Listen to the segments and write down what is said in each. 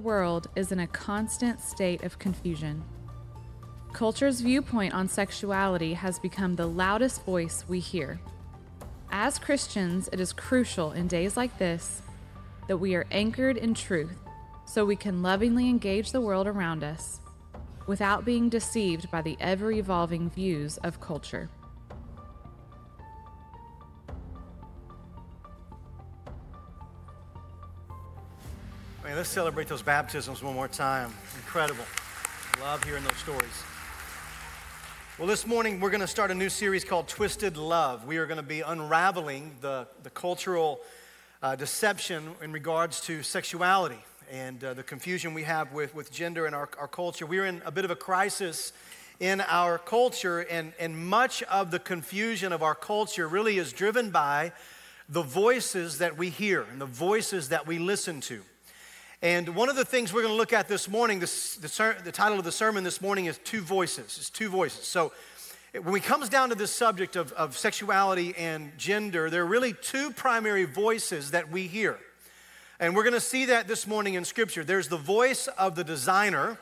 world is in a constant state of confusion. Culture's viewpoint on sexuality has become the loudest voice we hear. As Christians, it is crucial in days like this that we are anchored in truth so we can lovingly engage the world around us without being deceived by the ever evolving views of culture. Let's celebrate those baptisms one more time. Incredible. Love hearing those stories. Well, this morning we're going to start a new series called Twisted Love. We are going to be unraveling the, the cultural uh, deception in regards to sexuality and uh, the confusion we have with, with gender in our, our culture. We're in a bit of a crisis in our culture, and, and much of the confusion of our culture really is driven by the voices that we hear and the voices that we listen to. And one of the things we're going to look at this morning, this, the, the title of the sermon this morning is Two Voices. It's two voices. So when it comes down to this subject of, of sexuality and gender, there are really two primary voices that we hear. And we're going to see that this morning in Scripture. There's the voice of the designer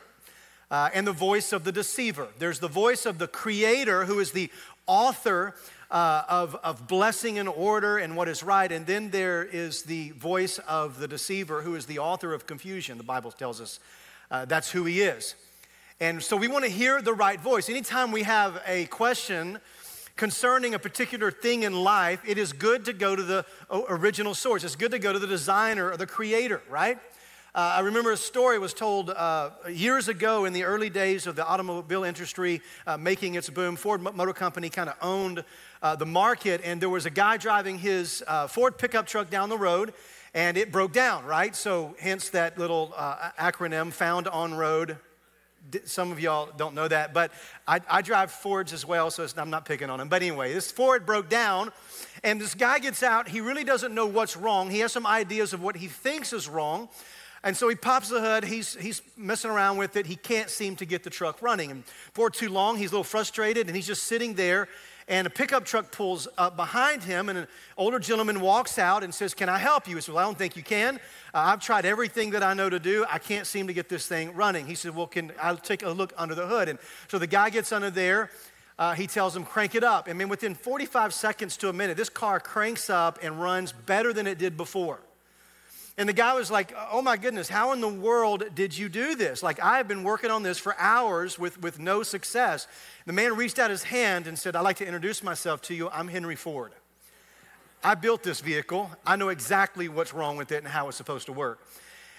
uh, and the voice of the deceiver. There's the voice of the creator, who is the author uh, of, of blessing and order and what is right. And then there is the voice of the deceiver, who is the author of confusion. The Bible tells us uh, that's who he is. And so we want to hear the right voice. Anytime we have a question, concerning a particular thing in life, it is good to go to the original source. It's good to go to the designer or the creator, right? Uh, I remember a story was told uh, years ago in the early days of the automobile industry uh, making its boom. Ford Motor Company kind of owned uh, the market, and there was a guy driving his uh, Ford pickup truck down the road, and it broke down, right? So, hence that little uh, acronym found on road some of y'all don't know that, but I, I drive Fords as well, so I'm not picking on them. But anyway, this Ford broke down, and this guy gets out. He really doesn't know what's wrong. He has some ideas of what he thinks is wrong. And so he pops the hood, he's, he's messing around with it. He can't seem to get the truck running. And for too long, he's a little frustrated, and he's just sitting there and a pickup truck pulls up behind him, and an older gentleman walks out and says, Can I help you? He says, Well, I don't think you can. Uh, I've tried everything that I know to do. I can't seem to get this thing running. He said, Well, can I take a look under the hood? And so the guy gets under there. Uh, he tells him, crank it up. I mean, within 45 seconds to a minute, this car cranks up and runs better than it did before. And the guy was like, Oh my goodness, how in the world did you do this? Like, I've been working on this for hours with, with no success. The man reached out his hand and said, I'd like to introduce myself to you. I'm Henry Ford. I built this vehicle. I know exactly what's wrong with it and how it's supposed to work.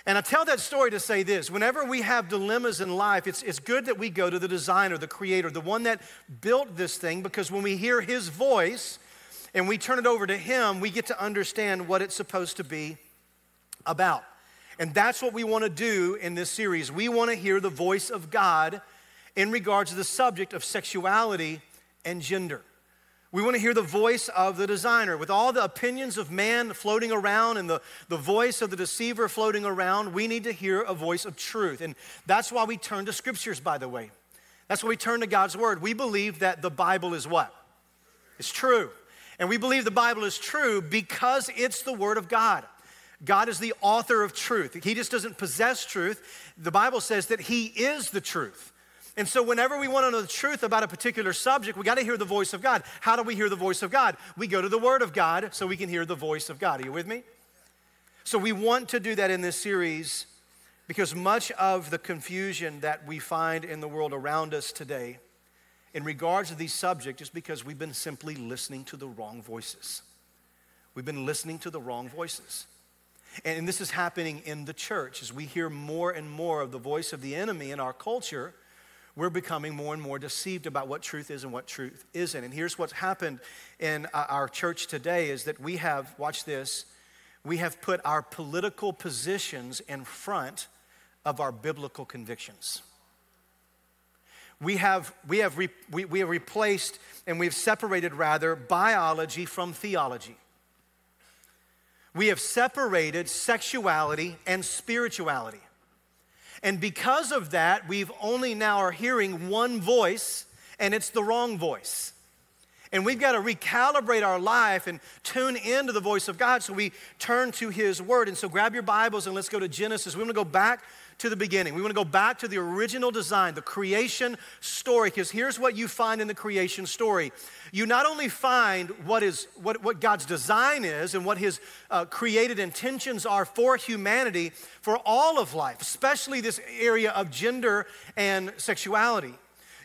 And I tell that story to say this whenever we have dilemmas in life, it's, it's good that we go to the designer, the creator, the one that built this thing, because when we hear his voice and we turn it over to him, we get to understand what it's supposed to be about. And that's what we want to do in this series. We want to hear the voice of God in regards to the subject of sexuality and gender. We want to hear the voice of the designer. With all the opinions of man floating around and the, the voice of the deceiver floating around, we need to hear a voice of truth. And that's why we turn to scriptures, by the way. That's why we turn to God's word. We believe that the Bible is what? It's true. And we believe the Bible is true because it's the word of God. God is the author of truth. He just doesn't possess truth. The Bible says that He is the truth. And so, whenever we want to know the truth about a particular subject, we got to hear the voice of God. How do we hear the voice of God? We go to the Word of God so we can hear the voice of God. Are you with me? So, we want to do that in this series because much of the confusion that we find in the world around us today in regards to these subjects is because we've been simply listening to the wrong voices. We've been listening to the wrong voices. And this is happening in the church. As we hear more and more of the voice of the enemy in our culture, we're becoming more and more deceived about what truth is and what truth isn't. And here's what's happened in uh, our church today is that we have, watch this, we have put our political positions in front of our biblical convictions. We have, we have, re, we, we have replaced and we've separated rather biology from theology. We have separated sexuality and spirituality. And because of that, we've only now are hearing one voice, and it's the wrong voice. And we've got to recalibrate our life and tune into the voice of God. So we turn to His Word. And so grab your Bibles and let's go to Genesis. We want to go back to the beginning. We want to go back to the original design, the creation story, because here's what you find in the creation story. You not only find what, is, what, what God's design is and what His uh, created intentions are for humanity, for all of life, especially this area of gender and sexuality.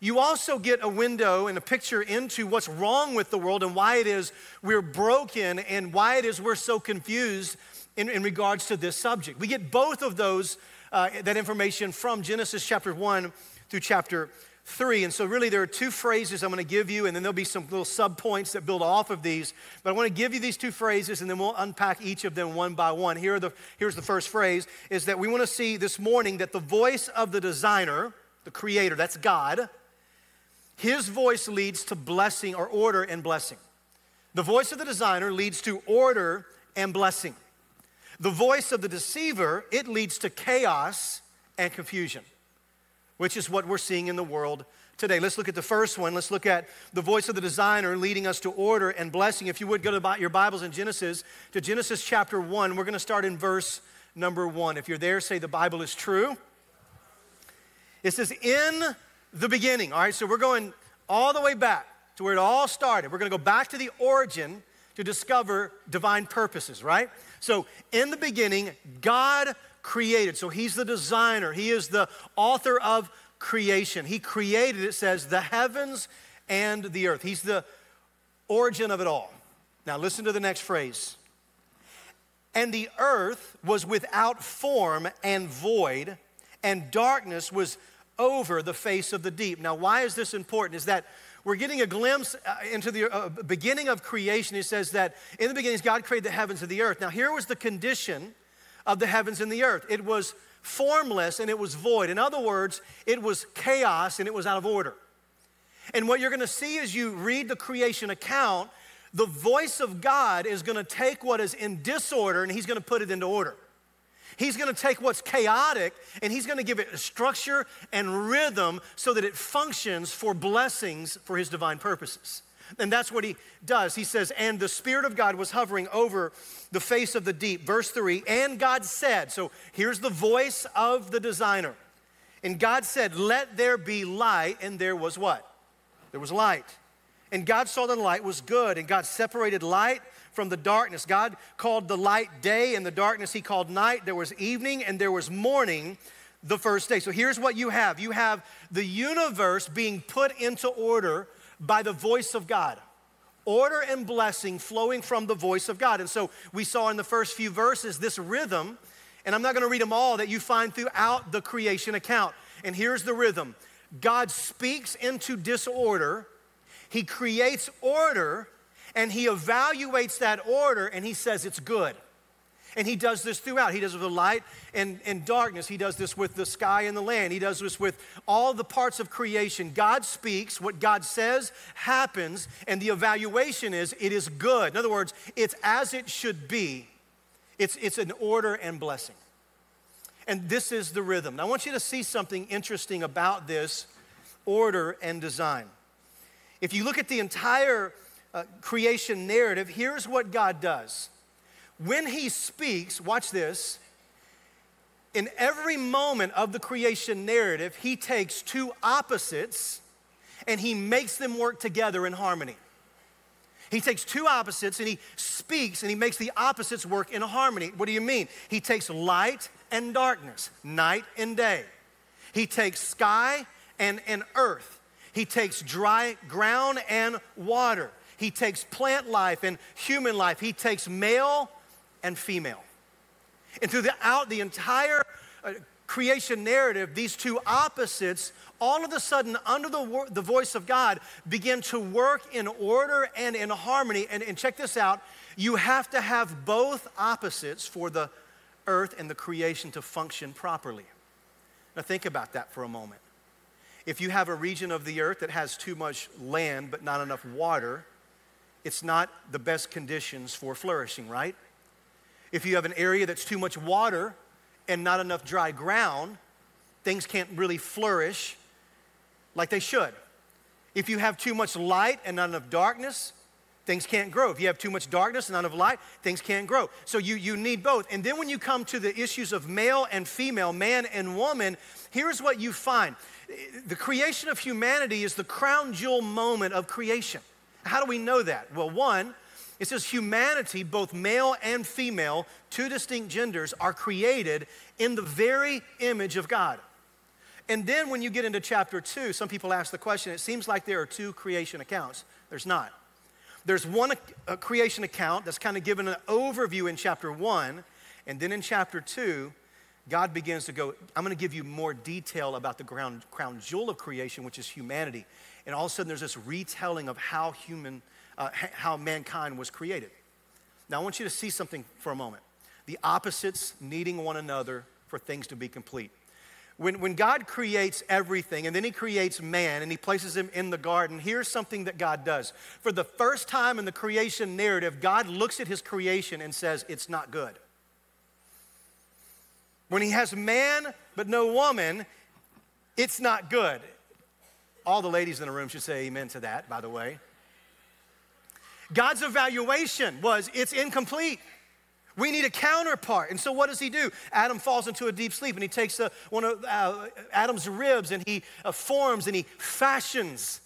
You also get a window and a picture into what's wrong with the world and why it is we're broken and why it is we're so confused in, in regards to this subject. We get both of those uh, that information from Genesis chapter 1 through chapter 3. And so, really, there are two phrases I'm going to give you, and then there'll be some little subpoints that build off of these. But I want to give you these two phrases, and then we'll unpack each of them one by one. Here the, here's the first phrase is that we want to see this morning that the voice of the designer, the creator, that's God, his voice leads to blessing or order and blessing. The voice of the designer leads to order and blessing. The voice of the deceiver, it leads to chaos and confusion, which is what we're seeing in the world today. Let's look at the first one. Let's look at the voice of the designer leading us to order and blessing. If you would go to your Bibles in Genesis, to Genesis chapter 1, we're going to start in verse number 1. If you're there, say the Bible is true. It says, In the beginning. All right, so we're going all the way back to where it all started. We're going to go back to the origin to discover divine purposes, right? So, in the beginning, God created. So, He's the designer, He is the author of creation. He created, it says, the heavens and the earth. He's the origin of it all. Now, listen to the next phrase. And the earth was without form and void, and darkness was over the face of the deep. Now, why is this important? Is that we're getting a glimpse uh, into the uh, beginning of creation. He says that in the beginning, God created the heavens and the earth. Now, here was the condition of the heavens and the earth it was formless and it was void. In other words, it was chaos and it was out of order. And what you're going to see as you read the creation account, the voice of God is going to take what is in disorder and he's going to put it into order. He's going to take what's chaotic and he's going to give it structure and rhythm so that it functions for blessings for his divine purposes. And that's what he does. He says, And the Spirit of God was hovering over the face of the deep. Verse 3 And God said, So here's the voice of the designer. And God said, Let there be light. And there was what? There was light. And God saw that light was good. And God separated light from the darkness. God called the light day, and the darkness he called night. There was evening and there was morning the first day. So here's what you have you have the universe being put into order by the voice of God. Order and blessing flowing from the voice of God. And so we saw in the first few verses this rhythm, and I'm not to read them all, that you find throughout the creation account. And here's the rhythm God speaks into disorder, He creates order, and he evaluates that order and he says it's good. And he does this throughout. He does it with the light and, and darkness. He does this with the sky and the land. He does this with all the parts of creation. God speaks, what God says happens, and the evaluation is it is good. In other words, it's as it should be. It's, it's an order and blessing. And this is the rhythm. Now, I want you to see something interesting about this order and design. If you look at the entire uh, creation narrative, here's what God does. When He speaks, watch this, in every moment of the creation narrative, He takes two opposites and He makes them work together in harmony. He takes two opposites and he speaks and he makes the opposites work in harmony. What do you mean? He takes light and darkness, night and day. He takes sky and, and earth. He takes dry ground and water. He takes plant life and human life. He takes male and female. And throughout the entire uh, creation narrative, these two opposites, all of a sudden, under the, the voice of God, begin to work in order and in harmony. And, and check this out you have to have both opposites for the earth and the creation to function properly. Now, think about that for a moment. If you have a region of the earth that has too much land but not enough water, it's not the best conditions for flourishing, right? If you have an area that's too much water and not enough dry ground, things can't really flourish like they should. If you have too much light and not enough darkness, things can't grow. If you have too much darkness and not enough light, things can't grow. So you, you need both. And then when you come to the issues of male and female, man and woman, here's what you find the creation of humanity is the crown jewel moment of creation. How do we know that? Well, one, it says humanity, both male and female, two distinct genders, are created in the very image of God. And then when you get into chapter two, some people ask the question it seems like there are two creation accounts. There's not. There's one creation account that's kind of given an overview in chapter one, and then in chapter two, God begins to go, I'm going to give you more detail about the ground, crown jewel of creation, which is humanity. And all of a sudden, there's this retelling of how human, uh, how mankind was created. Now, I want you to see something for a moment. The opposites needing one another for things to be complete. When, when God creates everything and then He creates man and He places him in the garden, here's something that God does. For the first time in the creation narrative, God looks at His creation and says, It's not good. When He has man but no woman, it's not good. All the ladies in the room should say amen to that, by the way. God's evaluation was, It's incomplete. We need a counterpart. And so, what does he do? Adam falls into a deep sleep and he takes uh, one of uh, Adam's ribs and he uh, forms and he fashions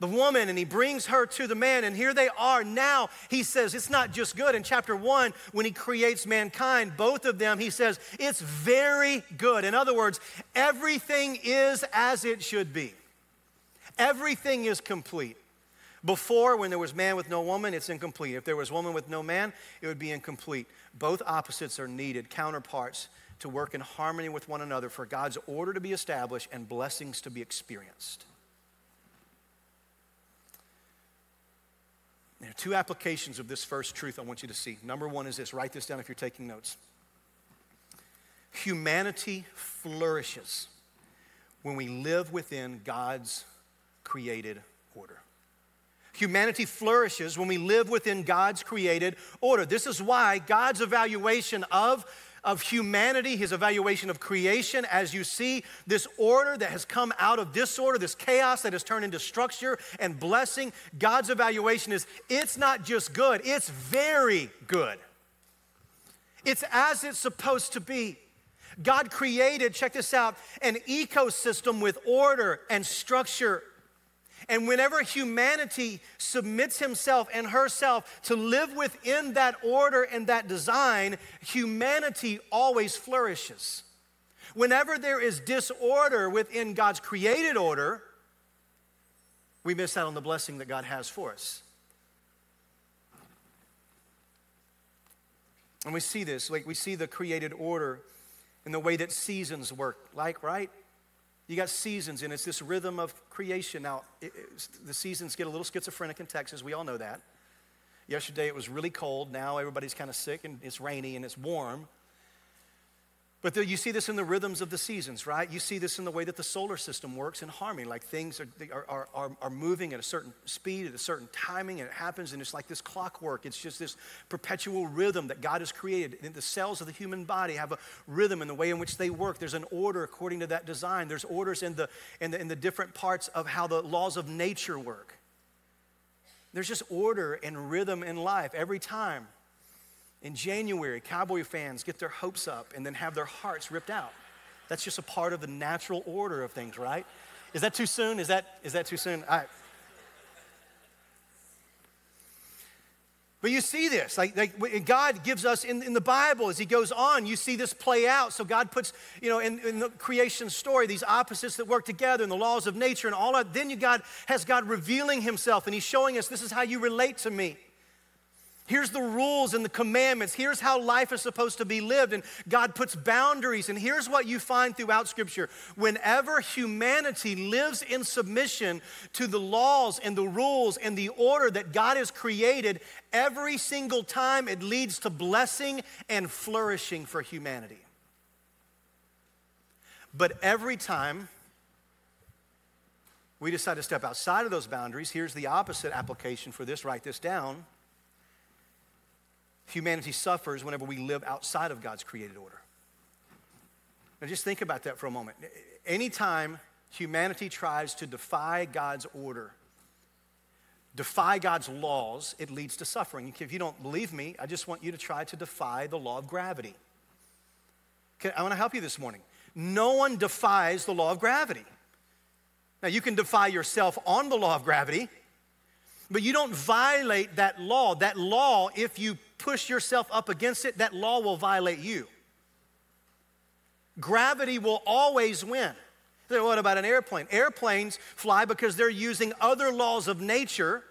the woman and he brings her to the man. And here they are. Now, he says it's not just good. In chapter one, when he creates mankind, both of them, he says it's very good. In other words, everything is as it should be, everything is complete. Before, when there was man with no woman, it's incomplete. If there was woman with no man, it would be incomplete. Both opposites are needed, counterparts, to work in harmony with one another for God's order to be established and blessings to be experienced. There are two applications of this first truth I want you to see. Number one is this write this down if you're taking notes. Humanity flourishes when we live within God's created order. Humanity flourishes when we live within God's created order. This is why God's evaluation of, of humanity, his evaluation of creation, as you see this order that has come out of disorder, this chaos that has turned into structure and blessing, God's evaluation is it's not just good, it's very good. It's as it's supposed to be. God created, check this out, an ecosystem with order and structure and whenever humanity submits himself and herself to live within that order and that design, humanity always flourishes. Whenever there is disorder within God's created order, we miss out on the blessing that God has for us. And we see this, like we see the created order in the way that seasons work, like, right? You got seasons, and it's this rhythm of creation. Now, it, the seasons get a little schizophrenic in Texas. We all know that. Yesterday it was really cold. Now everybody's kind of sick, and it's rainy and it's warm. But the, you see this in the rhythms of the seasons, right? You see this in the way that the solar system works in harmony. Like things are, are, are, are moving at a certain speed, at a certain timing, and it happens, and it's like this clockwork. It's just this perpetual rhythm that God has created. And the cells of the human body have a rhythm in the way in which they work. There's an order according to that design. There's orders in the, in the, in the different parts of how the laws of nature work. There's just order and rhythm in life every time. In January, Cowboy fans get their hopes up and then have their hearts ripped out. That's just a part of the natural order of things, right? Is that too soon? Is that, is that too soon? All right. But you see this, like, like, God gives us in, in the Bible as He goes on, you see this play out. So God puts, you know, in, in the creation story, these opposites that work together and the laws of nature and all that. Then you God has God revealing Himself and He's showing us this is how you relate to me. Here's the rules and the commandments. Here's how life is supposed to be lived. And God puts boundaries. And here's what you find throughout Scripture whenever humanity lives in submission to the laws and the rules and the order that God has created, every single time it leads to blessing and flourishing for humanity. But every time we decide to step outside of those boundaries, here's the opposite application for this write this down humanity suffers whenever we live outside of God's created order. Now, just think about that for a moment. Anytime humanity tries to defy God's order, defy God's laws, it leads to suffering. If you don't believe me, I just want you to try to defy the law of gravity. Okay, I want to help you this morning. No one defies the law of gravity. Now, you can defy yourself on the law of gravity, but you don't violate that law. That law, if you push yourself up against it, that law will violate you. Gravity will always win. What about an airplane? Airplanes fly because they're using other laws of nature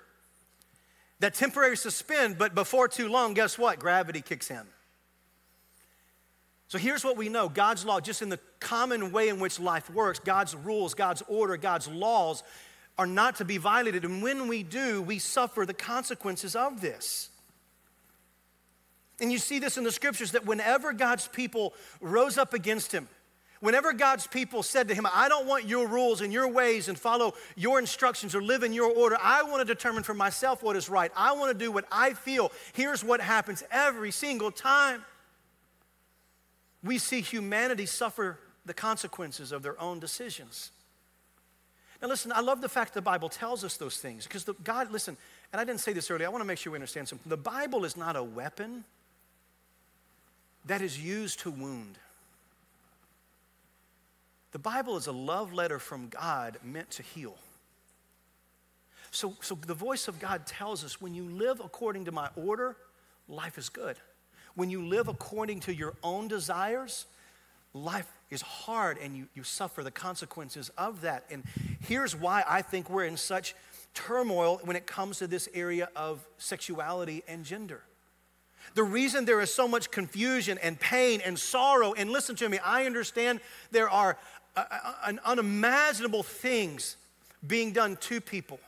that temporarily suspend, but before too long, guess what? Gravity kicks in. So here's what we know God's law, just in the common way in which life works, God's rules, God's order, God's laws are not to be violated. And when we do, we suffer the consequences of this. And you see this in the scriptures that whenever God's people rose up against him, whenever God's people said to him, I don't want your rules and your ways and follow your instructions or live in your order, I want to determine for myself what is right. I want to do what I feel. Here's what happens every single time. We see humanity suffer the consequences of their own decisions. Now, listen, I love the fact the Bible tells us those things because the, God, listen, and I didn't say this earlier, I want to make sure we understand something. The Bible is not a weapon that is used to wound. The Bible is a love letter from God meant to heal. So, so the voice of God tells us when you live according to my order, life is good. When you live according to your own desires, life is hard and you, you suffer the consequences of that. And here's why I think we're in such turmoil when it comes to this area of sexuality and gender. The reason there is so much confusion and pain and sorrow, and listen to me, I understand there are uh, uh, unimaginable things being done to people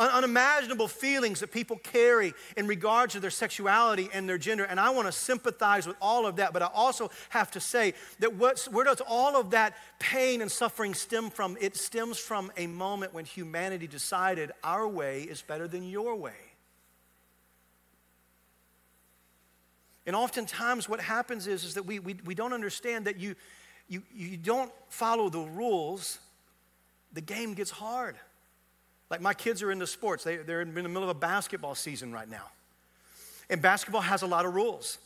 unimaginable feelings that people carry in regards to their sexuality and their gender. And I want to sympathize with all of that, but I also have to say that where does all of that pain and suffering stem from? It stems from a moment when humanity decided our way is better than your way. And oftentimes, what happens is, is that we, we, we don't understand that you, you, you don't follow the rules, the game gets hard. Like my kids are into sports, they, they're in the middle of a basketball season right now. And basketball has a lot of rules.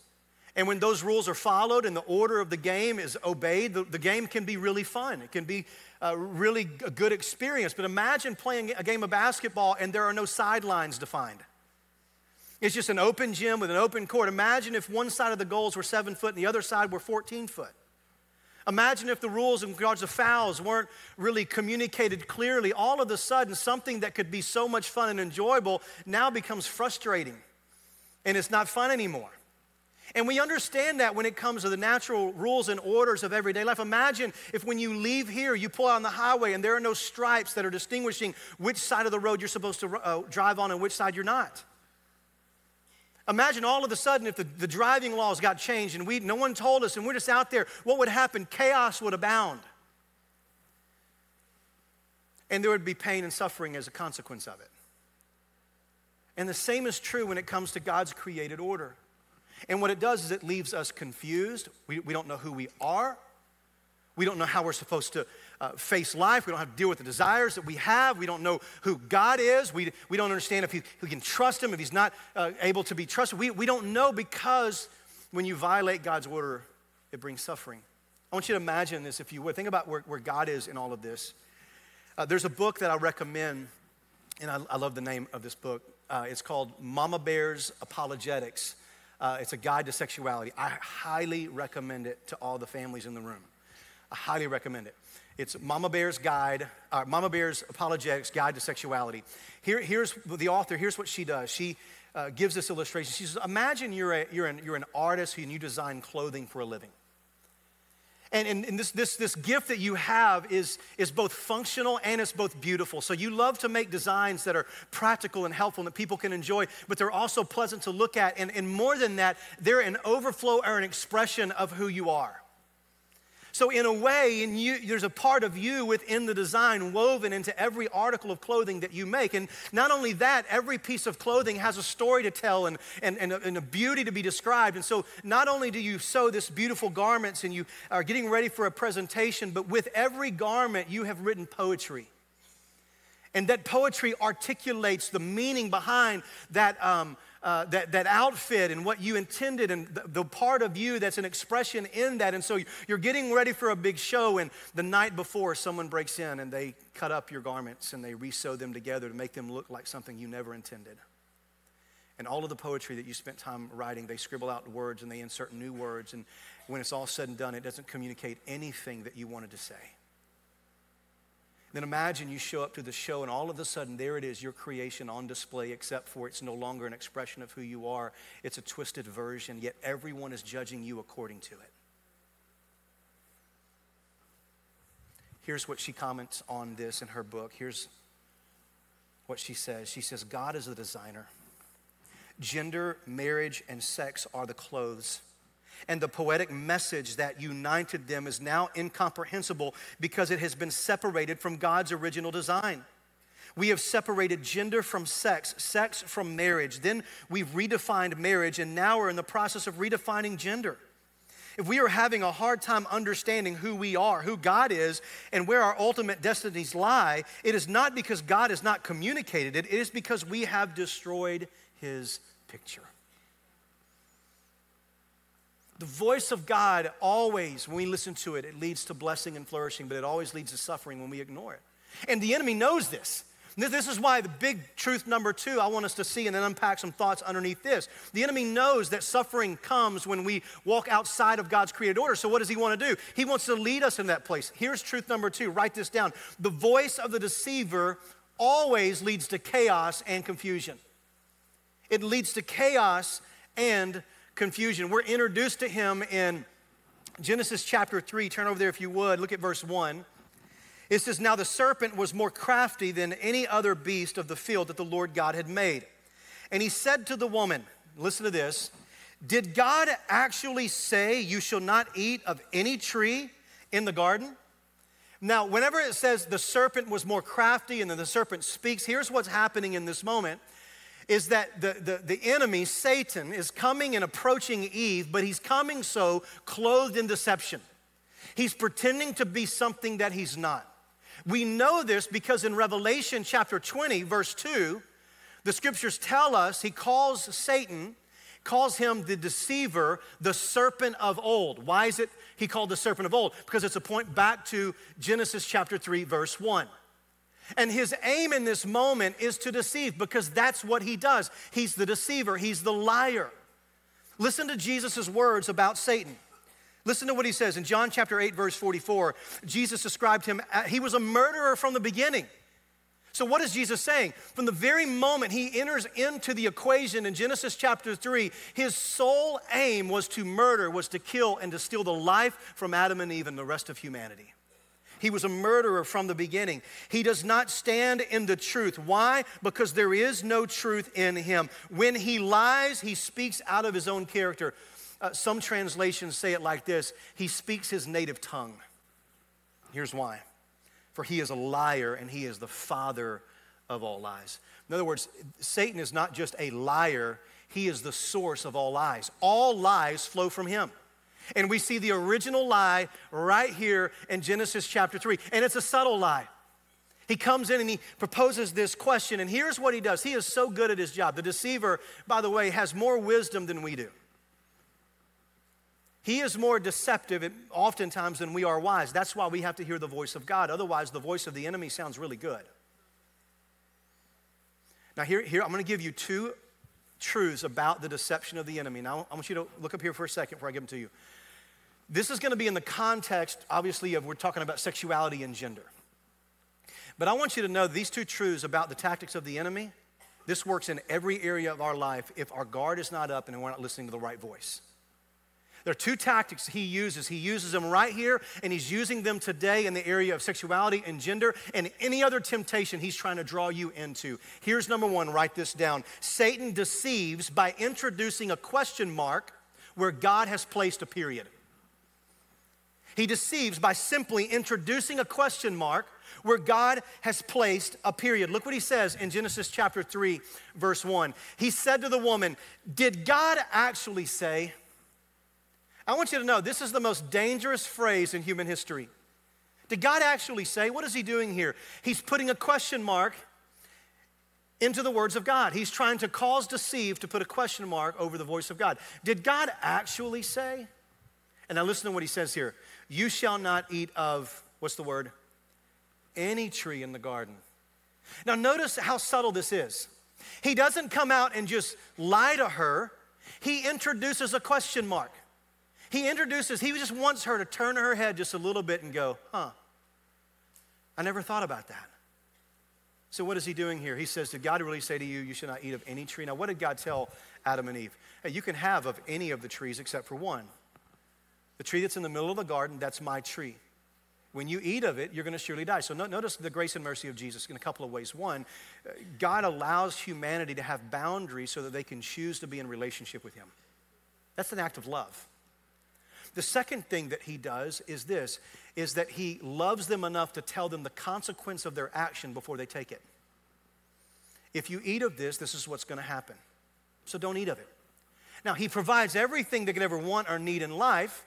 And when those rules are followed and the order of the game is obeyed, the, the game can be really fun. It can be a really a good experience. But imagine playing a game of basketball and there are no sidelines defined. It's just an open gym with an open court. Imagine if one side of the goals were seven foot and the other side were 14 foot. Imagine if the rules in regards to fouls weren't really communicated clearly. All of a sudden, something that could be so much fun and enjoyable now becomes frustrating and it's not fun anymore. And we understand that when it comes to the natural rules and orders of everyday life. Imagine if when you leave here, you pull out on the highway and there are no stripes that are distinguishing which side of the road you're supposed to uh, drive on and which side you're not. Imagine all of a sudden if the, the driving laws got changed and we, no one told us and we're just out there, what would happen? Chaos would abound. And there would be pain and suffering as a consequence of it. And the same is true when it comes to God's created order. And what it does is it leaves us confused. We, we don't know who we are. We don't know how we're supposed to uh, face life. We don't have to deal with the desires that we have. We don't know who God is. We, we don't understand if he, we can trust Him, if He's not uh, able to be trusted. We, we don't know because when you violate God's order, it brings suffering. I want you to imagine this, if you would. Think about where, where God is in all of this. Uh, there's a book that I recommend, and I, I love the name of this book. Uh, it's called Mama Bear's Apologetics. Uh, it's a guide to sexuality. I highly recommend it to all the families in the room. I highly recommend it. It's Mama Bear's Guide, uh, Mama Bear's Apologetics Guide to Sexuality. Here, here's the author, here's what she does. She uh, gives this illustration. She says, Imagine you're, a, you're, an, you're an artist and you design clothing for a living. And, and, and, this, this, this gift that you have is, is both functional and it's both beautiful. So you love to make designs that are practical and helpful and that people can enjoy, but they're also pleasant to look at. And, and more than that, they're an overflow or an expression of who you are. So, in a way, in you, there's a part of you within the design woven into every article of clothing that you make. And not only that, every piece of clothing has a story to tell and, and, and, a, and a beauty to be described. And so, not only do you sew this beautiful garments and you are getting ready for a presentation, but with every garment, you have written poetry. And that poetry articulates the meaning behind that. Um, uh, that, that outfit and what you intended and the, the, part of you that's an expression in that. And so you're getting ready for a big show, and the night before, someone breaks in and they cut up your garments and they resew them together to make them look like something you never intended. And all of the poetry that you spent time writing, they scribble out words and they insert new words. And when it's all said and done, it doesn't communicate anything that you wanted to say. Then imagine you show up to the show and all of a sudden there it is, your creation on display, except for it's no longer an expression of who you are. It's a twisted version, yet everyone is judging you according to it. Here's what she comments on this in her book. Here's what she says She says, God is the designer. Gender, marriage, and sex are the clothes and the poetic message that united them is now incomprehensible because it has been separated from God's original design. We have separated gender from sex, sex from marriage. Then we've redefined marriage, and now we're in the process of redefining gender. If we are having a hard time understanding who we are, who God is, and where our ultimate destinies lie, it is not because God has not communicated it, it is because we have destroyed His picture. The voice of God always, when we listen to it, it leads to blessing and flourishing, but it always leads to suffering when we ignore it. And the enemy knows this. This is why the big truth number two I want us to see and then unpack some thoughts underneath this. The enemy knows that suffering comes when we walk outside of God's created order. So, what does he want to do? He wants to lead us in that place. Here's truth number two write this down. The voice of the deceiver always leads to chaos and confusion. It leads to chaos and confusion. We're introduced to him in Genesis chapter 3. Turn over there if you would. Look at verse 1. It says, Now the serpent was more crafty than any other beast of the field that the Lord God had made. And he said to the woman, Listen to this. Did God actually say, You shall not eat of any tree in the garden? Now, whenever it says the serpent was more crafty and then the serpent speaks, here's what's happening in this moment is that the, the, the enemy, Satan, is coming and approaching Eve, but he's coming so clothed in deception. He's pretending to be something that he's not. We know this because in Revelation chapter 20, verse 2, the scriptures tell us he calls Satan, calls him the deceiver, the serpent of old. Why is it he called the serpent of old? Because it's a point back to Genesis chapter 3, verse 1. And his aim in this moment is to deceive because that's what he does. He's the deceiver, he's the liar. Listen to Jesus' words about Satan. Listen to what he says in John chapter 8, verse 44. Jesus described him, uh, he was a murderer from the beginning. So, what is Jesus saying? From the very moment he enters into the equation in Genesis chapter 3, his sole aim was to murder, was to kill, and to steal the life from Adam and Eve and the rest of humanity. He was a murderer from the beginning. He does not stand in the truth. Why? Because there is no truth in him. When he lies, he speaks out of his own character. Uh, some translations say it like this He speaks his native tongue. Here's why for he is a liar and he is the father of all lies. In other words, Satan is not just a liar, he is the source of all lies. All lies flow from him. And we see the original lie right here in Genesis chapter 3. And it's a subtle lie. He comes in and he proposes this question, and here's what he does. He is so good at his job. The deceiver, by the way, has more wisdom than we do. He is more deceptive oftentimes than we are wise. That's why we have to hear the voice of God. Otherwise, the voice of the enemy sounds really good. Now, here, here I'm going to give you two truths about the deception of the enemy. Now, I want you to look up here for a second before I give them to you. This is going to be in the context, obviously, of we're talking about sexuality and gender. But I want you to know these two truths about the tactics of the enemy. This works in every area of our life if our guard is not up and we're not listening to the right voice. There are two tactics he uses. He uses them right here, and he's using them today in the area of sexuality and gender and any other temptation he's trying to draw you into. Here's number one write this down Satan deceives by introducing a question mark where God has placed a period. He deceives by simply introducing a question mark where God has placed a period. Look what he says in Genesis chapter 3, verse 1. He said to the woman, Did God actually say? I want you to know this is the most dangerous phrase in human history. Did God actually say? What is he doing here? He's putting a question mark into the words of God. He's trying to cause deceive to put a question mark over the voice of God. Did God actually say? And now listen to what he says here. You shall not eat of, what's the word? Any tree in the garden. Now notice how subtle this is. He doesn't come out and just lie to her, he introduces a question mark. He introduces, he just wants her to turn her head just a little bit and go, huh, I never thought about that. So, what is he doing here? He says, Did God really say to you, You should not eat of any tree? Now, what did God tell Adam and Eve? Hey, you can have of any of the trees except for one. The tree that's in the middle of the garden, that's my tree. When you eat of it, you're going to surely die. So, notice the grace and mercy of Jesus in a couple of ways. One, uh, God allows humanity to have boundaries so that they can choose to be in relationship with Him. That's an act of love. The second thing that he does is this is that he loves them enough to tell them the consequence of their action before they take it. If you eat of this, this is what's going to happen. So don't eat of it. Now, he provides everything they could ever want or need in life,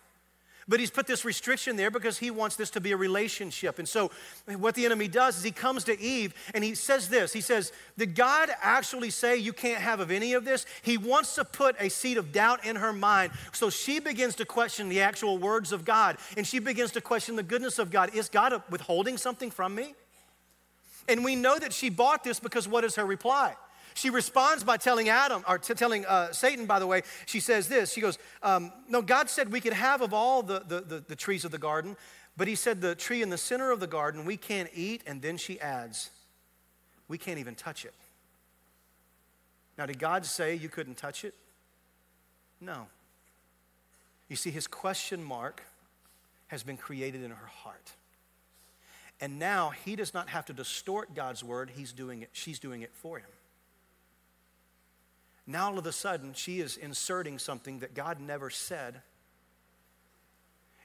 but he's put this restriction there because he wants this to be a relationship. And so, what the enemy does is he comes to Eve and he says this He says, Did God actually say you can't have of any of this? He wants to put a seed of doubt in her mind. So she begins to question the actual words of God and she begins to question the goodness of God. Is God withholding something from me? And we know that she bought this because what is her reply? She responds by telling Adam, or t- telling uh, Satan, by the way, she says this. She goes, um, No, God said we could have of all the, the, the, the trees of the garden, but He said the tree in the center of the garden we can't eat. And then she adds, We can't even touch it. Now, did God say you couldn't touch it? No. You see, his question mark has been created in her heart. And now he does not have to distort God's word, he's doing it, she's doing it for him. Now, all of a sudden, she is inserting something that God never said.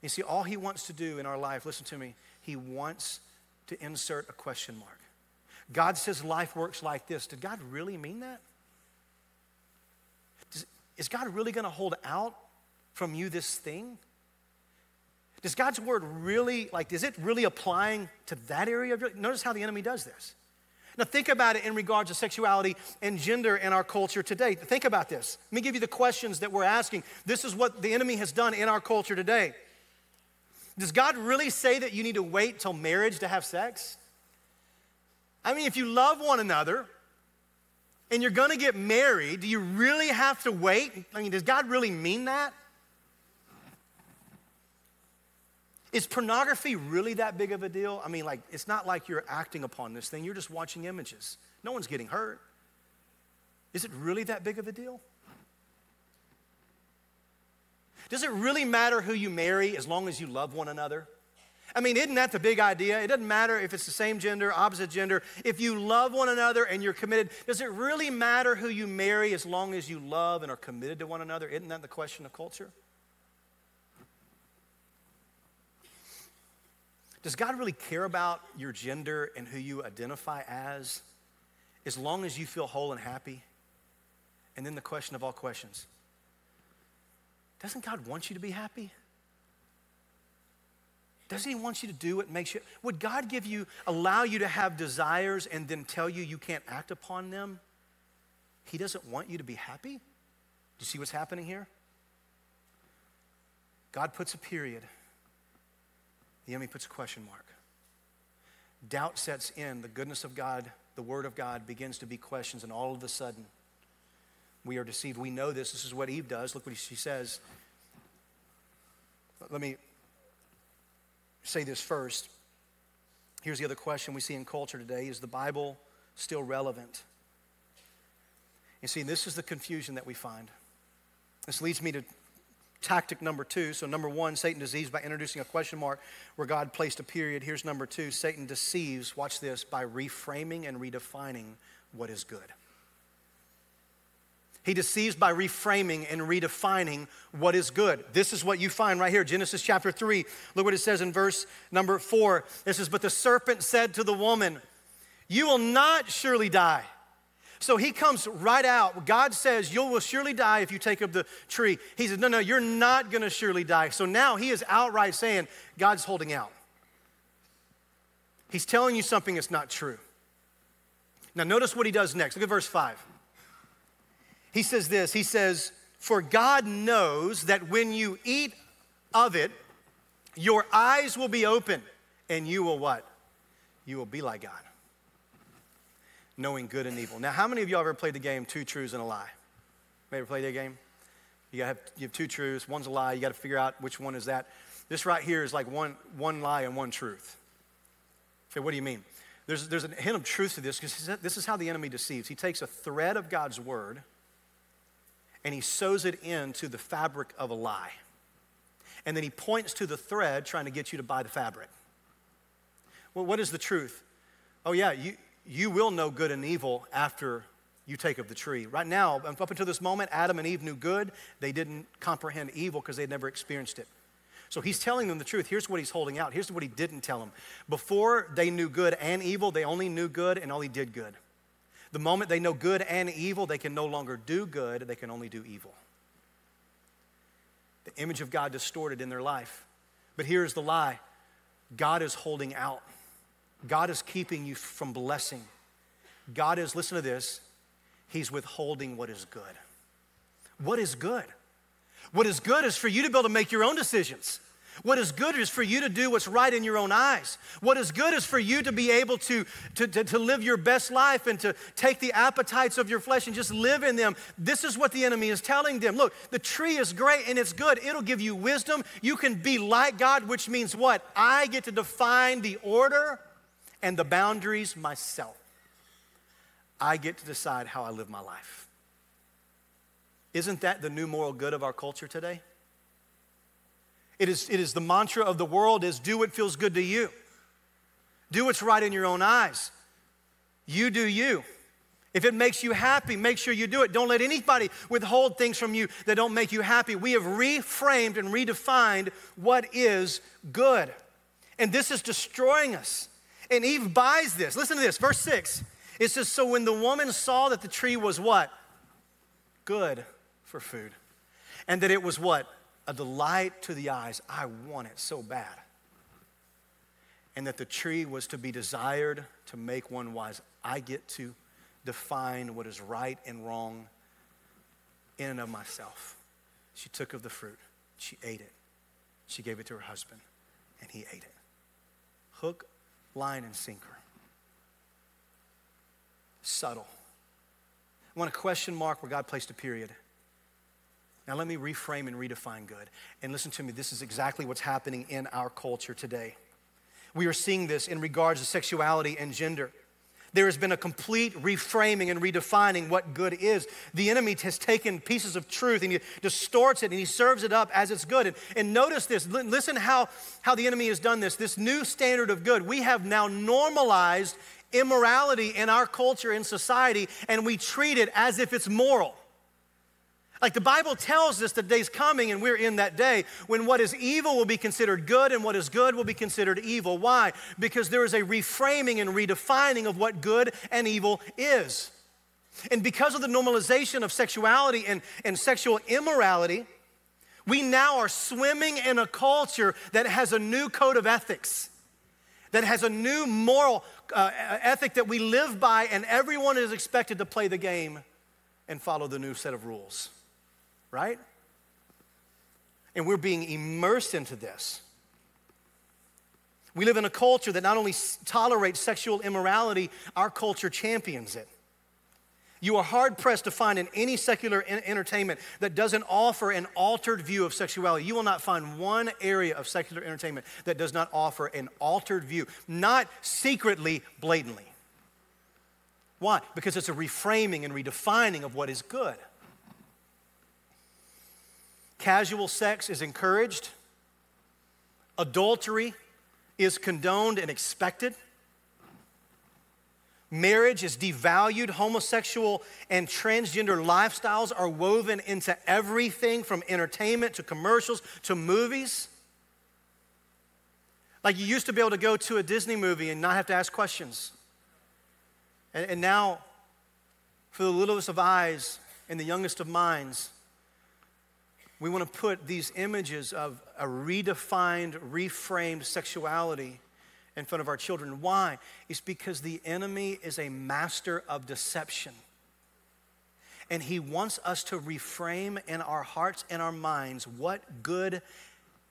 You see, all He wants to do in our life, listen to me, He wants to insert a question mark. God says life works like this. Did God really mean that? Does, is God really going to hold out from you this thing? Does God's word really, like, is it really applying to that area of your Notice how the enemy does this. Now, think about it in regards to sexuality and gender in our culture today. Think about this. Let me give you the questions that we're asking. This is what the enemy has done in our culture today. Does God really say that you need to wait till marriage to have sex? I mean, if you love one another and you're gonna get married, do you really have to wait? I mean, does God really mean that? Is pornography really that big of a deal? I mean, like, it's not like you're acting upon this thing, you're just watching images. No one's getting hurt. Is it really that big of a deal? Does it really matter who you marry as long as you love one another? I mean, isn't that the big idea? It doesn't matter if it's the same gender, opposite gender. If you love one another and you're committed, does it really matter who you marry as long as you love and are committed to one another? Isn't that the question of culture? Does God really care about your gender and who you identify as, as long as you feel whole and happy? And then the question of all questions Doesn't God want you to be happy? Doesn't He want you to do what makes you? Would God give you, allow you to have desires and then tell you you can't act upon them? He doesn't want you to be happy? Do you see what's happening here? God puts a period the enemy puts a question mark. Doubt sets in. The goodness of God, the word of God begins to be questions, and all of a sudden, we are deceived. We know this. This is what Eve does. Look what she says. Let me say this first. Here's the other question we see in culture today Is the Bible still relevant? You see, this is the confusion that we find. This leads me to tactic number two. So, number one, Satan deceives by introducing a question mark where God placed a period. Here's number two Satan deceives, watch this, by reframing and redefining what is good. He deceives by reframing and redefining what is good. This is what you find right here, Genesis chapter 3. Look what it says in verse number 4. It says, But the serpent said to the woman, You will not surely die. So he comes right out. God says, You will surely die if you take of the tree. He says, No, no, you're not going to surely die. So now he is outright saying, God's holding out. He's telling you something that's not true. Now, notice what he does next. Look at verse 5. He says this He says, For God knows that when you eat of it, your eyes will be open, and you will what? You will be like God, knowing good and evil. Now, how many of y'all ever played the game Two Truths and a Lie? Ever played that game? You, have, you have two truths, one's a lie, you got to figure out which one is that. This right here is like one, one lie and one truth. Okay, what do you mean? There's, there's a hint of truth to this because this is how the enemy deceives. He takes a thread of God's word and he sews it into the fabric of a lie. And then he points to the thread trying to get you to buy the fabric. Well, what is the truth? Oh, yeah, you, you will know good and evil after you take of the tree. Right now, up until this moment, Adam and Eve knew good. They didn't comprehend evil because they'd never experienced it. So he's telling them the truth. Here's what he's holding out. Here's what he didn't tell them. Before they knew good and evil, they only knew good and only did good. The moment they know good and evil, they can no longer do good, they can only do evil. The image of God distorted in their life. But here's the lie God is holding out, God is keeping you from blessing. God is, listen to this, He's withholding what is good. What is good? What is good is for you to be able to make your own decisions. What is good is for you to do what's right in your own eyes. What is good is for you to be able to, to, to, to, live your best life and to take the appetites of your flesh and just live in them. This is what the enemy is telling them. Look, the tree is great and it's good. It'll give you wisdom. You can be like God, which means what? I get to define the order and the boundaries myself. I get to decide how I live my life. Isn't that the new moral good of our culture today? It is, it is the mantra of the world is do what feels good to you. Do what's right in your own eyes. You do you. If it makes you happy, make sure you do it. Don't let anybody withhold things from you that don't make you happy. We have reframed and redefined what is good. And this is destroying us. And Eve buys this. Listen to this, verse 6. It says, So when the woman saw that the tree was what? Good for food. And that it was what? A delight to the eyes. I want it so bad. And that the tree was to be desired to make one wise. I get to define what is right and wrong in and of myself. She took of the fruit, she ate it, she gave it to her husband, and he ate it. Hook, line, and sinker. Subtle. I want a question mark where God placed a period. Now, let me reframe and redefine good. And listen to me, this is exactly what's happening in our culture today. We are seeing this in regards to sexuality and gender. There has been a complete reframing and redefining what good is. The enemy has taken pieces of truth and he distorts it and he serves it up as it's good. And, and notice this listen how, how the enemy has done this. This new standard of good, we have now normalized immorality in our culture, in society, and we treat it as if it's moral. Like the Bible tells us the day's coming, and we're in that day when what is evil will be considered good and what is good will be considered evil. Why? Because there is a reframing and redefining of what good and evil is. And because of the normalization of sexuality and, and sexual immorality, we now are swimming in a culture that has a new code of ethics, that has a new moral uh, ethic that we live by, and everyone is expected to play the game and follow the new set of rules right? And we're being immersed into this. We live in a culture that not only tolerates sexual immorality, our culture champions it. You are hard pressed to find in any secular entertainment that doesn't offer an altered view of sexuality. You will not find one area of secular entertainment that does not offer an altered view, not secretly, blatantly. Why? Because it's a reframing and redefining of what is good. Casual sex is encouraged. Adultery is condoned and expected. Marriage is devalued. Homosexual and transgender lifestyles are woven into everything from entertainment to commercials to movies. Like you used to be able to go to a Disney movie and not have to ask questions. And, and now, for the littlest of eyes and the youngest of minds, we want to put these images of a redefined, reframed sexuality in front of our children. Why? It's because the enemy is a master of deception. And he wants us to reframe in our hearts and our minds what good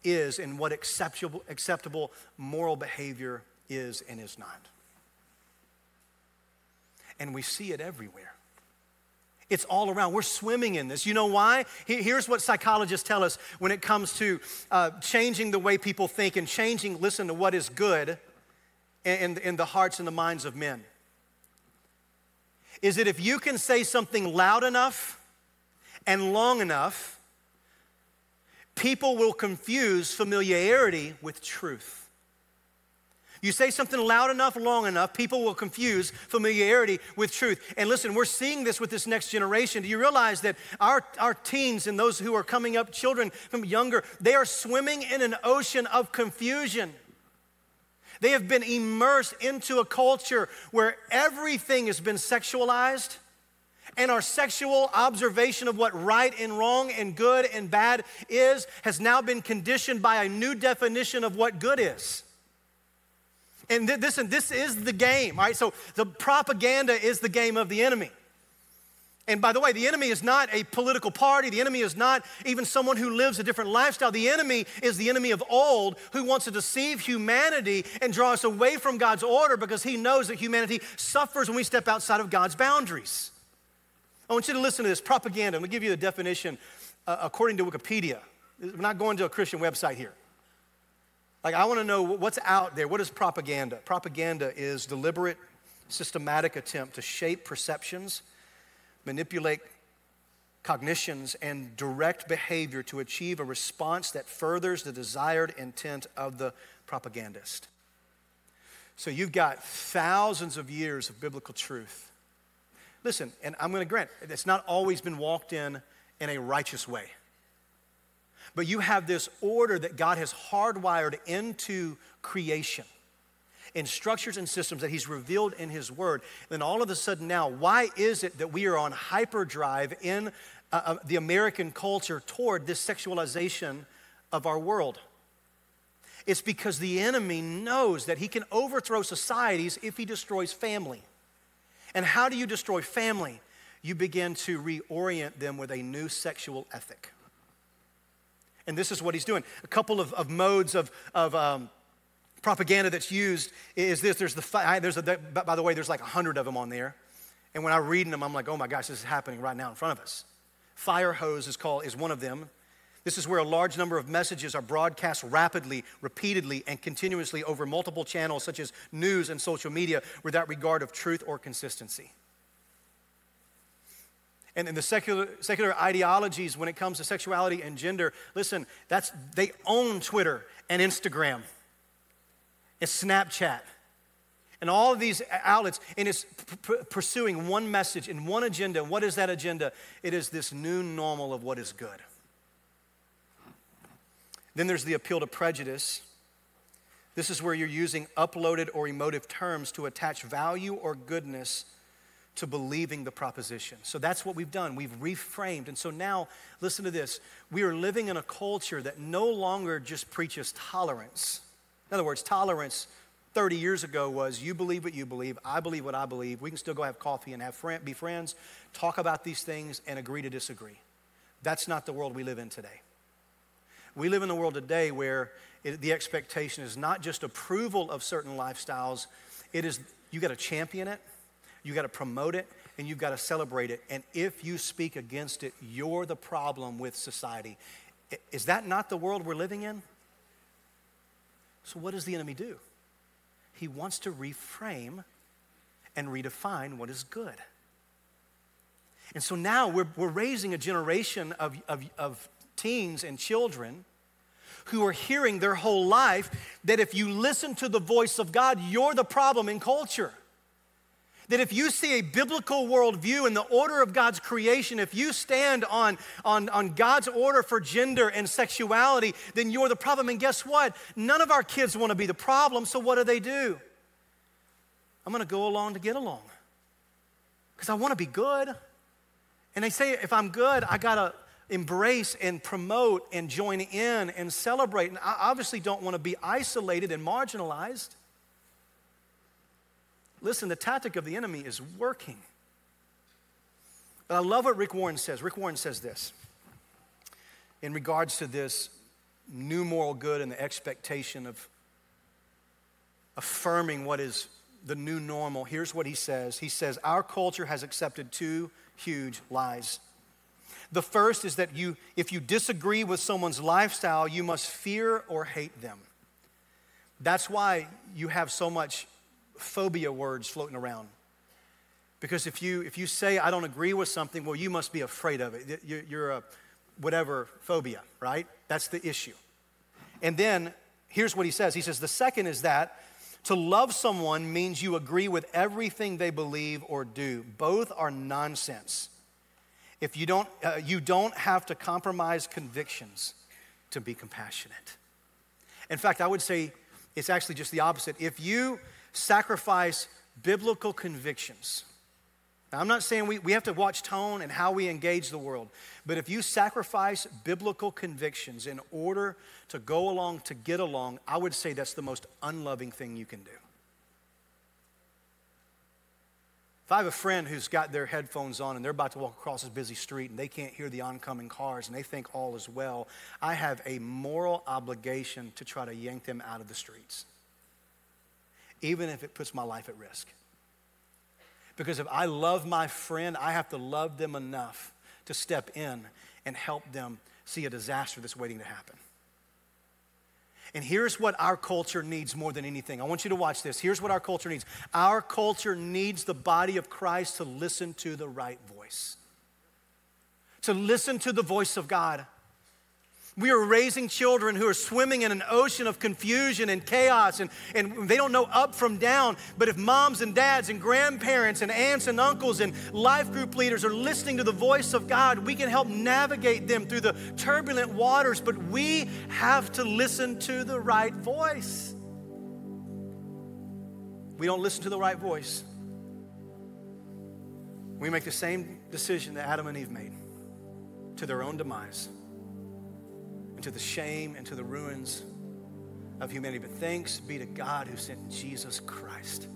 is and what acceptable, acceptable moral behavior is and is not. And we see it everywhere. It's all around. We're swimming in this. You know why? Here's what psychologists tell us when it comes to uh, changing the way people think and changing, listen to what is good in, in the hearts and the minds of men is that if you can say something loud enough and long enough, people will confuse familiarity with truth. You say something loud enough, long enough, people will confuse familiarity with truth. And listen, we're seeing this with this next generation. Do you realize that our, our teens and those who are coming up, children from younger, they are swimming in an ocean of confusion? They have been immersed into a culture where everything has been sexualized. And our sexual observation of what right and wrong and good and bad is has now been conditioned by a new definition of what good is. And this, and this is the game, right? So the propaganda is the game of the enemy. And by the way, the enemy is not a political party. The enemy is not even someone who lives a different lifestyle. The enemy is the enemy of old who wants to deceive humanity and draw us away from God's order because he knows that humanity suffers when we step outside of God's boundaries. I want you to listen to this propaganda. I'm going to give you the definition uh, according to Wikipedia. We're not going to a Christian website here. Like, I want to know what's out there. What is propaganda? Propaganda is deliberate, systematic attempt to shape perceptions manipulate cognitions, and direct behavior to achieve a response that furthers the desired intent of the propagandist. So you've got thousands of years of biblical truth. Listen, and I'm going to grant it's not always been walked in in a righteous way. But you have this order that God has hardwired into creation in structures and systems that He's revealed in His Word. And then all of a sudden now, why is it that we are on hyperdrive in uh, uh, the American culture toward this sexualization of our world? It's because the enemy knows that he can overthrow societies if he destroys family. And how do you destroy family? You begin to reorient them with a new sexual ethic. And this is what he's doing. A couple of, of modes of, of um, propaganda that's used is this. There's the there's a, by the way there's like a hundred of them on there. And when i read them i'm like oh my gosh this is happening right now in front of us. Fire hose is called is one of them. This is where a large number of messages are broadcast rapidly repeatedly and continuously over multiple channels such as news and social media without regard of truth or consistency and the secular, secular ideologies when it comes to sexuality and gender listen that's they own twitter and instagram it's Snapchat. And all of these outlets, and it's p- pursuing one message and one agenda. What is that agenda? It is this new normal of what is good. Then there's the appeal to prejudice. This is where you're using uploaded or emotive terms to attach value or goodness to believing the proposition. So that's what we've done. We've reframed. And so now, listen to this. We are living in a culture that no longer just preaches tolerance in other words, tolerance 30 years ago was you believe what you believe, I believe what I believe. We can still go have coffee and have friend, be friends, talk about these things, and agree to disagree. That's not the world we live in today. We live in a world today where it, the expectation is not just approval of certain lifestyles, it is you got to champion it, you got to promote it, and you've got to celebrate it. And if you speak against it, you're the problem with society. Is that not the world we're living in? So, what does the enemy do? He wants to reframe and redefine what is good. And so now we're, we're raising a generation of, of, of teens and children who are hearing their whole life that if you listen to the voice of God, you're the problem in culture. That if you see a biblical worldview in the order of God's creation, if you stand on, on, on God's order for gender and sexuality, then you're the problem. And guess what? None of our kids want to be the problem, so what do they do? I'm going to go along to get along because I want to be good. And they say if I'm good, I got to embrace and promote and join in and celebrate. And I obviously don't want to be isolated and marginalized. Listen, the tactic of the enemy is working. But I love what Rick Warren says. Rick Warren says this in regards to this new moral good and the expectation of affirming what is the new normal. Here's what he says He says, Our culture has accepted two huge lies. The first is that you, if you disagree with someone's lifestyle, you must fear or hate them. That's why you have so much phobia words floating around. Because if you, if you say, I don't agree with something, well, you must be afraid of it. You're a whatever phobia, right? That's the issue. And then here's what he says He says, the second is that to love someone means you agree with everything they believe or do. Both are nonsense. If you don't, uh, you don't have to compromise convictions to be compassionate. In fact, I would say it's actually just the opposite. If you sacrifice biblical convictions. Now, I'm not saying we, we have to watch tone and how we engage the world, but if you sacrifice biblical convictions in order to go along, to get along, I would say that's the most unloving thing you can do. If I have a friend who's got their headphones on and they're about to walk across a busy street and they can't hear the oncoming cars and they think all is well, I have a moral obligation to try to yank them out of the streets even if it puts my life at risk. Because if I love my friend, I have to love them enough to step in and help them see a disaster that's waiting to happen. And here's what our culture needs more than anything. I want you to watch this. Here's what our culture needs our culture needs the body of Christ to listen to the right voice, to listen to the voice of God. We are raising children who are swimming in an ocean of confusion and chaos, and, and they don't know up from down. But if moms and dads and grandparents and aunts and uncles and life group leaders are listening to the voice of God, we can help navigate them through the turbulent waters. But we have to listen to the right voice. We don't listen to the right voice. We make the same decision that Adam and Eve made to their own demise to the shame and to the ruins of humanity. But thanks be to God who sent Jesus Christ,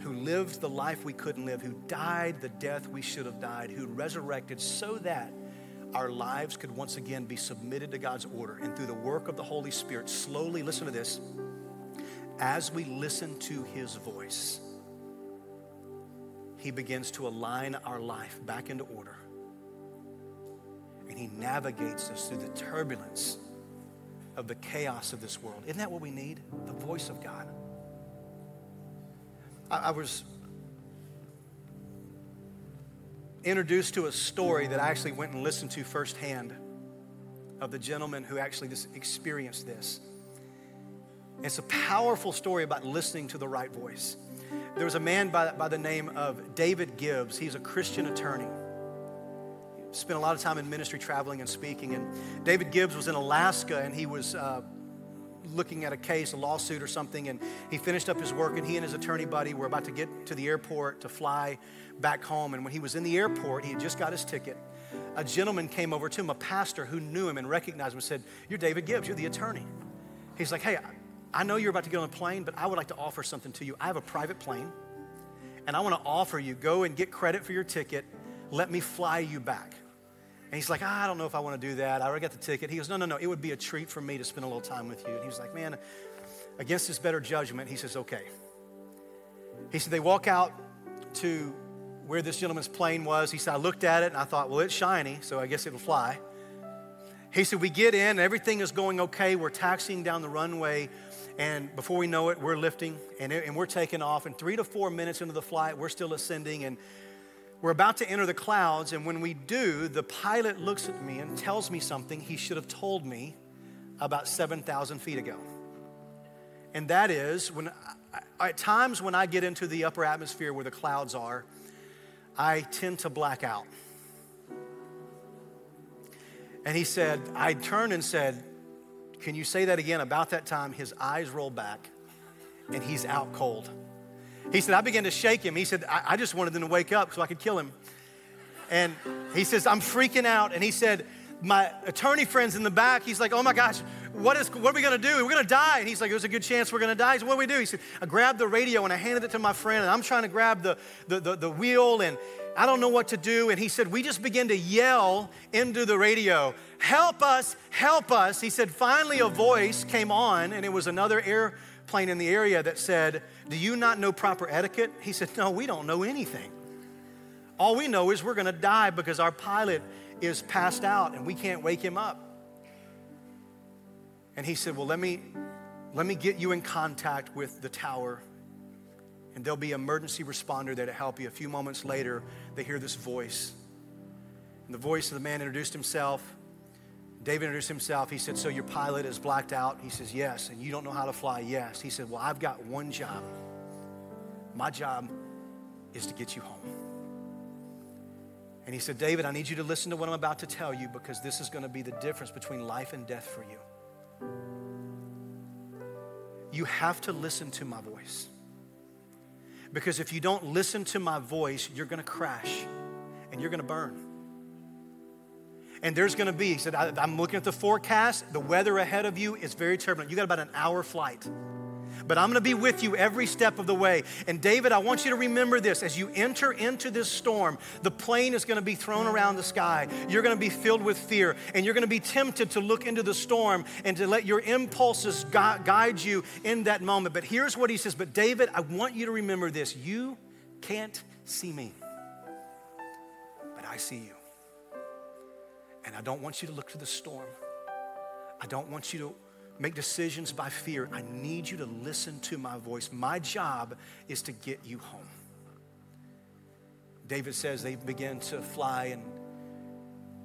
who lived the life we couldn't live, who died the death we should have died, who resurrected so that our lives could once again be submitted to God's order. And through the work of the Holy Spirit, slowly, listen to this, as we listen to his voice, he begins to align our life back into order and He navigates us through the turbulence of the chaos of this world. Isn't that what we need? The voice of God. I, I was introduced to a story that I actually went and listened to firsthand of the gentleman who actually experienced this. It's a powerful story about listening to the right voice. There was a man by, by the name of David Gibbs. He's a Christian attorney spent a lot of time in ministry traveling and speaking. And David Gibbs was in Alaska and he was uh, looking at a case, a lawsuit or something. And he finished up his work and he and his attorney buddy were about to get to the airport to fly back home. And when he was in the airport, he had just got his ticket. A gentleman came over to him, a pastor who knew him and recognized him and said, You're David Gibbs, you're the attorney. He's like, Hey, I know you're about to get on a plane, but I would like to offer something to you. I have a private plane, and I want to offer you go and get credit for your ticket let me fly you back. And he's like, I don't know if I want to do that. I already got the ticket. He goes, No, no, no. It would be a treat for me to spend a little time with you. And he was like, Man, against his better judgment, he says, Okay. He said, They walk out to where this gentleman's plane was. He said, I looked at it and I thought, Well, it's shiny, so I guess it'll fly. He said, We get in, everything is going okay. We're taxiing down the runway. And before we know it, we're lifting and, and we're taking off. And three to four minutes into the flight, we're still ascending. And we're about to enter the clouds, and when we do, the pilot looks at me and tells me something he should have told me about 7,000 feet ago. And that is when, I, at times when I get into the upper atmosphere where the clouds are, I tend to black out. And he said, I turned and said, Can you say that again? About that time, his eyes roll back and he's out cold. He said, I began to shake him. He said, I, I just wanted them to wake up so I could kill him. And he says, I'm freaking out. And he said, My attorney friend's in the back. He's like, Oh my gosh, what, is, what are we gonna do? We're gonna die. And he's like, There's a good chance we're gonna die. He said, What do we do? He said, I grabbed the radio and I handed it to my friend, and I'm trying to grab the, the, the, the wheel, and I don't know what to do. And he said, We just began to yell into the radio, Help us, help us. He said, Finally, a voice came on, and it was another airplane in the area that said, Do you not know proper etiquette? He said, No, we don't know anything. All we know is we're gonna die because our pilot is passed out and we can't wake him up. And he said, Well, let me, let me get you in contact with the tower and there'll be an emergency responder there to help you. A few moments later, they hear this voice. And the voice of the man introduced himself. David introduced himself. He said, So your pilot is blacked out? He says, Yes. And you don't know how to fly? Yes. He said, Well, I've got one job. My job is to get you home. And he said, David, I need you to listen to what I'm about to tell you because this is going to be the difference between life and death for you. You have to listen to my voice. Because if you don't listen to my voice, you're going to crash and you're going to burn. And there's going to be, he said, I'm looking at the forecast. The weather ahead of you is very turbulent. You got about an hour flight but I'm gonna be with you every step of the way. And David, I want you to remember this as you enter into this storm, the plane is gonna be thrown around the sky. You're gonna be filled with fear, and you're gonna be tempted to look into the storm and to let your impulses guide you in that moment. But here's what he says But David, I want you to remember this you can't see me, but I see you. And I don't want you to look to the storm. I don't want you to make decisions by fear. I need you to listen to my voice. My job is to get you home. David says they began to fly and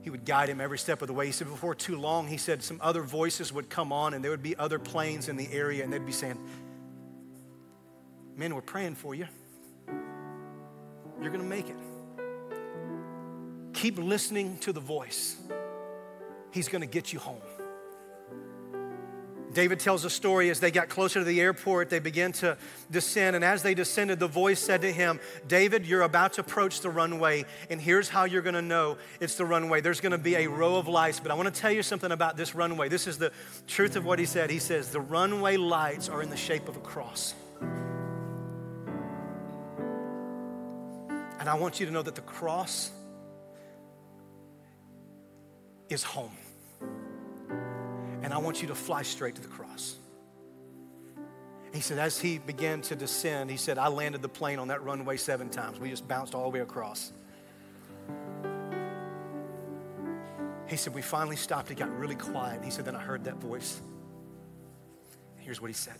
he would guide him every step of the way. He said, before too long, he said some other voices would come on and there would be other planes in the area and they'd be saying, Men, we're praying for you. You're going to make it. Keep listening to the voice, He's going to get you home. David tells a story as they got closer to the airport, they began to descend. And as they descended, the voice said to him, David, you're about to approach the runway, and here's how you're gonna know it's the runway. There's gonna be a row of lights, but I wanna tell you something about this runway. This is the truth of what he said. He says, The runway lights are in the shape of a cross. And I want you to know that the cross is home and I want you to fly straight to the cross. He said, as he began to descend, he said, I landed the plane on that runway seven times. We just bounced all the way across. He said, We finally stopped. It got really quiet. He said, Then I heard that voice. Here's what he said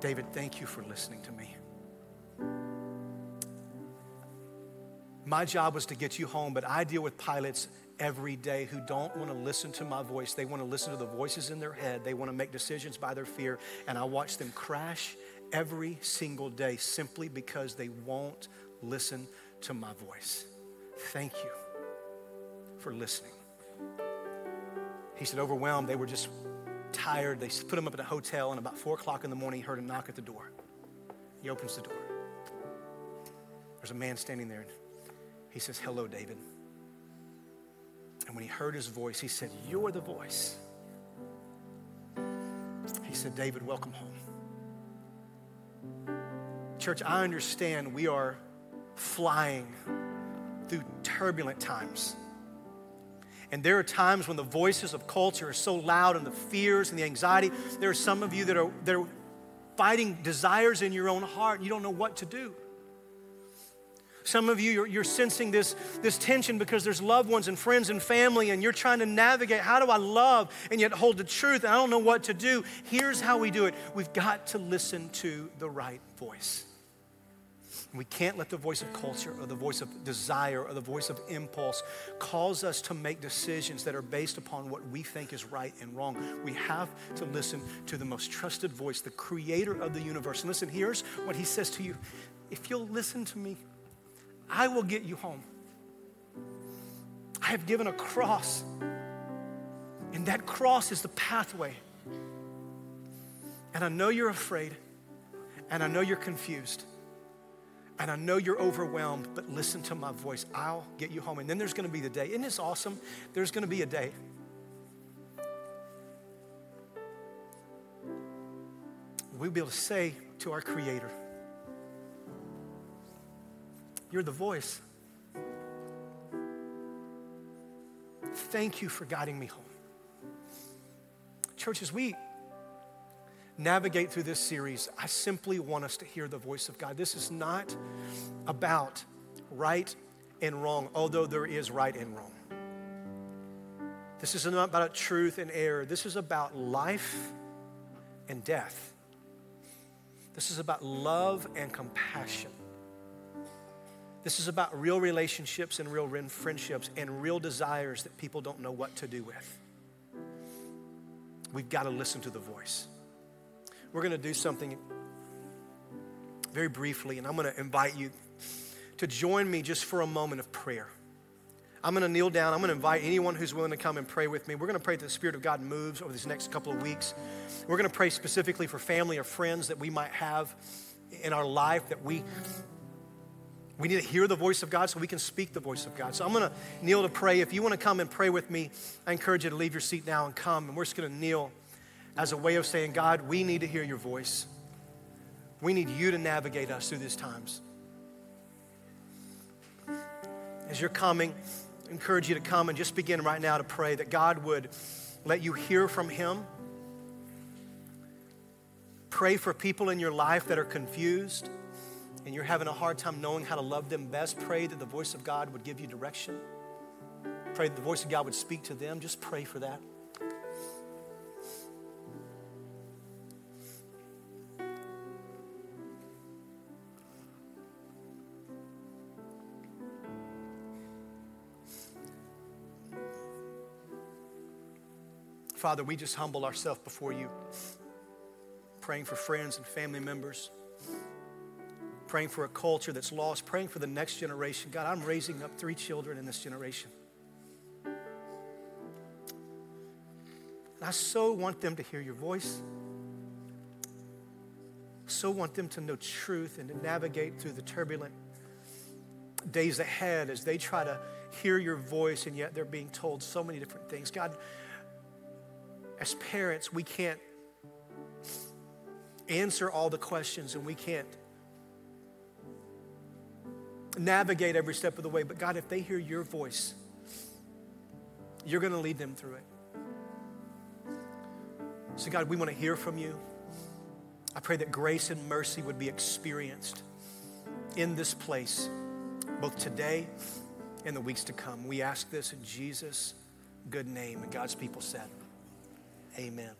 David, thank you for listening to me. My job was to get you home, but I deal with pilots every day who don't want to listen to my voice. They want to listen to the voices in their head. They want to make decisions by their fear. And I watch them crash every single day simply because they won't listen to my voice. Thank you for listening. He said, overwhelmed, they were just tired. They put him up at a hotel, and about four o'clock in the morning, he heard a knock at the door. He opens the door. There's a man standing there. He says, Hello, David. And when he heard his voice, he said, You're the voice. He said, David, welcome home. Church, I understand we are flying through turbulent times. And there are times when the voices of culture are so loud and the fears and the anxiety. There are some of you that are, that are fighting desires in your own heart and you don't know what to do. Some of you, you're, you're, sensing this, this tension because there's loved ones and friends and family, and you're trying to navigate how do I love and yet hold the truth, and I don't know what to do. Here's how we do it we've got to listen to the right voice. We can't let the voice of culture or the voice of desire or the voice of impulse cause us to make decisions that are based upon what we think is right and wrong. We have to listen to the most trusted voice, the creator of the universe. And listen, here's what he says to you If you'll listen to me, I will get you home. I have given a cross, and that cross is the pathway. And I know you're afraid, and I know you're confused. And I know you're overwhelmed, but listen to my voice. I'll get you home. And then there's going to be the day. Isn't this awesome? There's going to be a day. We'll be able to say to our Creator, You're the voice. Thank you for guiding me home. Churches, we navigate through this series, I simply want us to hear the voice of God. This is not about right and wrong, although there is right and wrong. This is not about truth and error. This is about life and death. This is about love and compassion. This is about real relationships and real friendships and real desires that people don't know what to do with. We've got to listen to the voice we're going to do something very briefly, and I'm going to invite you to join me just for a moment of prayer. I'm going to kneel down. I'm going to invite anyone who's willing to come and pray with me. We're going to pray that the Spirit of God moves over these next couple of weeks. We're going to pray specifically for family or friends that we might have in our life that we we need to hear the voice of God so we can speak the voice of God. So I'm going to kneel to pray. If you want to come and pray with me, I encourage you to leave your seat now and come. And we're just going to kneel as a way of saying, God, we need to hear your voice. We need you to navigate us through these times. As you're coming, I encourage you to come and just begin right now to pray that God would let you hear from Him. Pray for people in your life that are confused and you're having a hard time knowing how to love them best. Pray that the voice of God would give you direction. Pray that the voice of God would speak to them. Just pray for that. Father, we just humble ourselves before you, praying for friends and family members, praying for a culture that's lost, praying for the next generation. God, I'm raising up three children in this generation. And I so want them to hear your voice. so want them to know truth and to navigate through the turbulent days ahead as they try to hear your voice and yet they're being told so many different things. God, as parents, we can't answer all the questions and we can't navigate every step of the way. But God, if they hear your voice, you're going to lead them through it. So, God, we want to hear from you. I pray that grace and mercy would be experienced in this place, both today and the weeks to come. We ask this in Jesus' good name. And God's people said, Amen.